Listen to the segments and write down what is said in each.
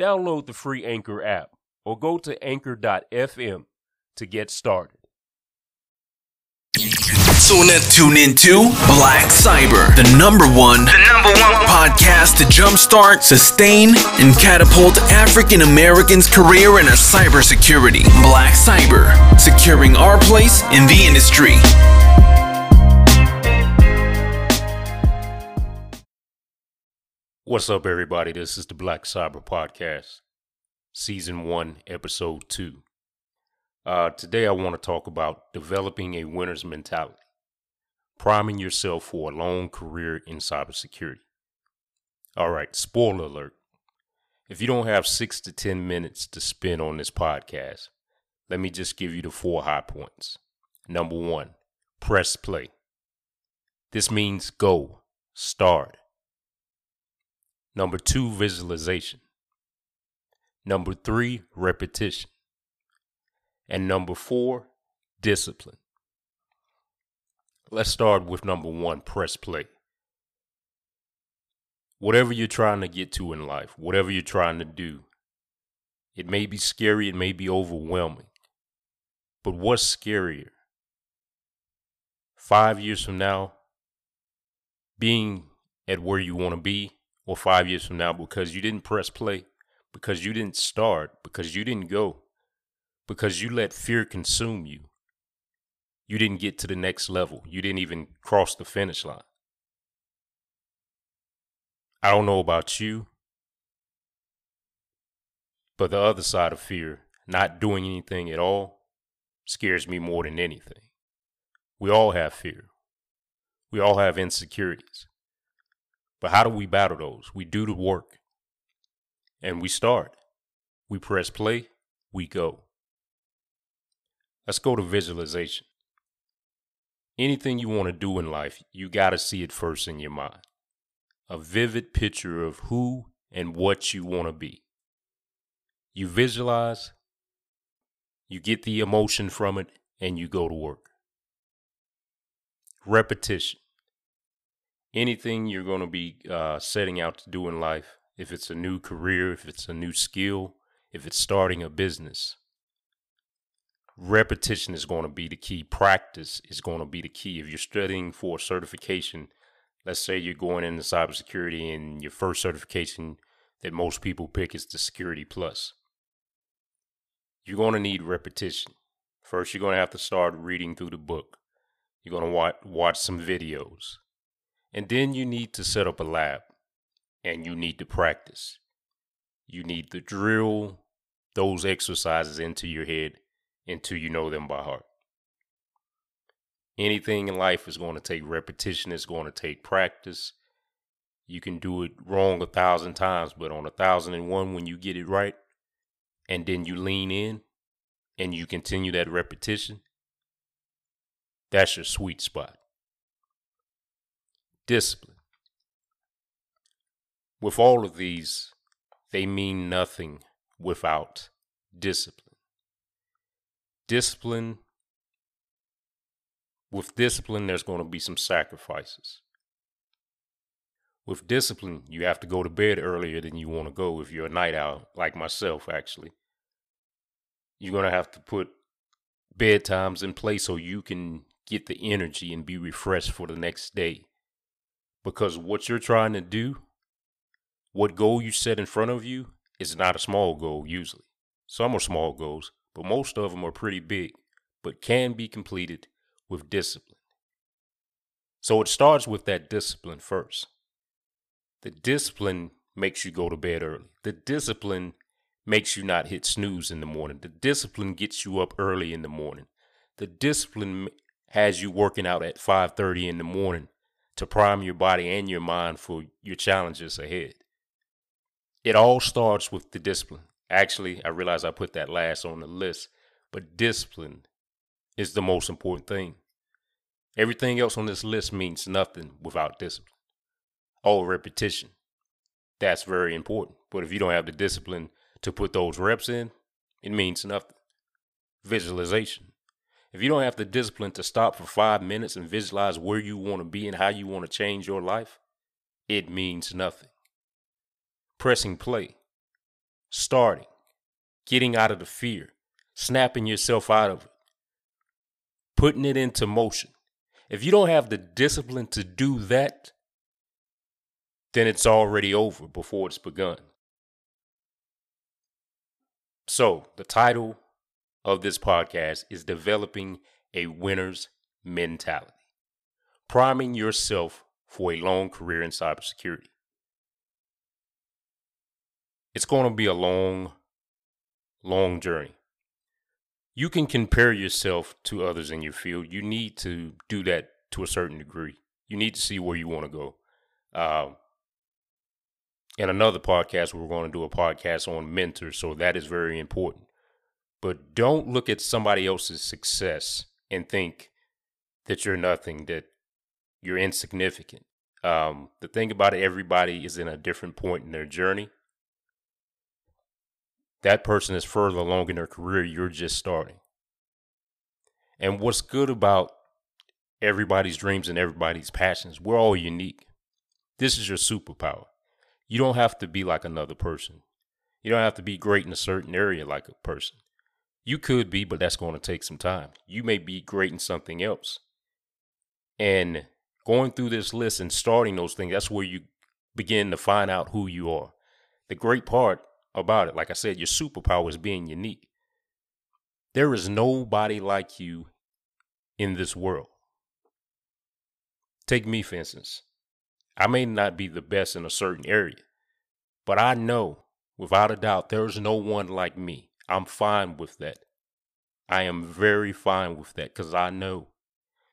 Download the free Anchor app or go to anchor.fm to get started. So now tune into Black Cyber, the number one, the number one podcast to jumpstart, sustain, and catapult African Americans' career in our cybersecurity. Black Cyber, securing our place in the industry. What's up, everybody? This is the Black Cyber Podcast, Season 1, Episode 2. Uh, today, I want to talk about developing a winner's mentality, priming yourself for a long career in cybersecurity. All right, spoiler alert. If you don't have six to 10 minutes to spend on this podcast, let me just give you the four high points. Number one, press play. This means go, start. Number two, visualization. Number three, repetition. And number four, discipline. Let's start with number one press play. Whatever you're trying to get to in life, whatever you're trying to do, it may be scary, it may be overwhelming. But what's scarier? Five years from now, being at where you want to be, or five years from now, because you didn't press play, because you didn't start, because you didn't go because you let fear consume you. You didn't get to the next level. You didn't even cross the finish line. I don't know about you, but the other side of fear, not doing anything at all, scares me more than anything. We all have fear. We all have insecurities. But how do we battle those? We do the work. And we start. We press play, we go. Let's go to visualization. Anything you want to do in life, you got to see it first in your mind. A vivid picture of who and what you want to be. You visualize, you get the emotion from it, and you go to work. Repetition. Anything you're going to be uh, setting out to do in life, if it's a new career, if it's a new skill, if it's starting a business, repetition is going to be the key. Practice is going to be the key. If you're studying for a certification, let's say you're going into cybersecurity and your first certification that most people pick is the Security Plus. You're going to need repetition. First, you're going to have to start reading through the book. You're going to watch, watch some videos. And then you need to set up a lab and you need to practice. You need to drill those exercises into your head until you know them by heart. Anything in life is going to take repetition, it's going to take practice. You can do it wrong a thousand times, but on a thousand and one, when you get it right, and then you lean in and you continue that repetition, that's your sweet spot. Discipline. With all of these, they mean nothing without discipline. Discipline with discipline there's going to be some sacrifices. With discipline you have to go to bed earlier than you want to go if you're a night owl like myself actually. You're going to have to put bedtimes in place so you can get the energy and be refreshed for the next day because what you're trying to do what goal you set in front of you is not a small goal usually some are small goals but most of them are pretty big, but can be completed with discipline. So it starts with that discipline first. The discipline makes you go to bed early. The discipline makes you not hit snooze in the morning. The discipline gets you up early in the morning. The discipline has you working out at 5:30 in the morning to prime your body and your mind for your challenges ahead. It all starts with the discipline. Actually, I realize I put that last on the list, but discipline is the most important thing. Everything else on this list means nothing without discipline. Oh, repetition. That's very important. But if you don't have the discipline to put those reps in, it means nothing. Visualization. If you don't have the discipline to stop for five minutes and visualize where you want to be and how you want to change your life, it means nothing. Pressing play, starting, getting out of the fear, snapping yourself out of it, putting it into motion. If you don't have the discipline to do that, then it's already over before it's begun. So, the title of this podcast is Developing a Winner's Mentality, priming yourself for a long career in cybersecurity. It's going to be a long, long journey. You can compare yourself to others in your field. You need to do that to a certain degree. You need to see where you want to go. Uh, in another podcast, we're going to do a podcast on mentors, so that is very important. But don't look at somebody else's success and think that you're nothing, that you're insignificant. Um, the thing about it, everybody is in a different point in their journey. That person is further along in their career, you're just starting. And what's good about everybody's dreams and everybody's passions, we're all unique. This is your superpower. You don't have to be like another person. You don't have to be great in a certain area like a person. You could be, but that's going to take some time. You may be great in something else. And going through this list and starting those things, that's where you begin to find out who you are. The great part about it, like I said, your superpower is being unique. There is nobody like you in this world. Take me, for instance. I may not be the best in a certain area, but I know without a doubt there is no one like me. I'm fine with that. I am very fine with that because I know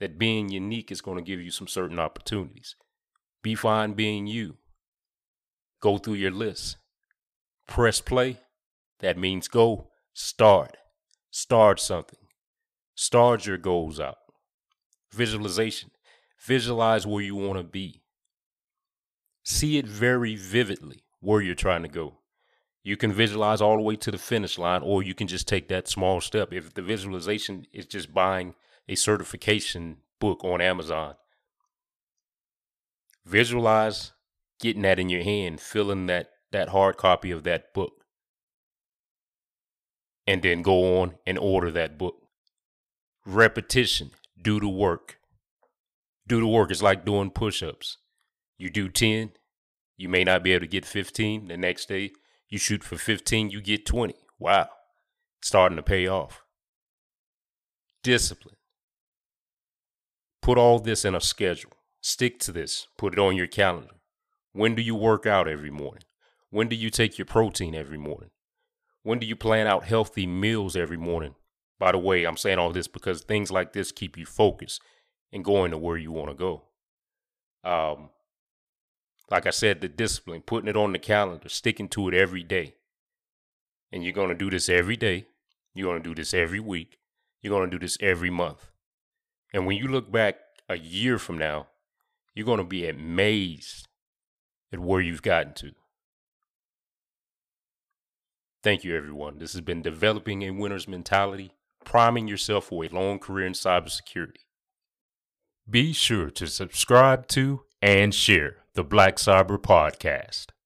that being unique is going to give you some certain opportunities. Be fine being you. Go through your list. Press play. That means go start. Start something. Start your goals out. Visualization. Visualize where you want to be. See it very vividly where you're trying to go. You can visualize all the way to the finish line, or you can just take that small step. If the visualization is just buying a certification book on Amazon, visualize getting that in your hand, filling that, that hard copy of that book, and then go on and order that book. Repetition, do the work. Do the work is like doing push ups. You do 10, you may not be able to get 15. The next day, you shoot for 15, you get 20. Wow. Starting to pay off. Discipline. Put all this in a schedule. Stick to this. Put it on your calendar. When do you work out every morning? When do you take your protein every morning? When do you plan out healthy meals every morning? By the way, I'm saying all this because things like this keep you focused and going to where you want to go. Um, like I said, the discipline, putting it on the calendar, sticking to it every day. And you're going to do this every day. You're going to do this every week. You're going to do this every month. And when you look back a year from now, you're going to be amazed at where you've gotten to. Thank you, everyone. This has been Developing a Winner's Mentality, priming yourself for a long career in cybersecurity. Be sure to subscribe to and share the Black Cyber Podcast.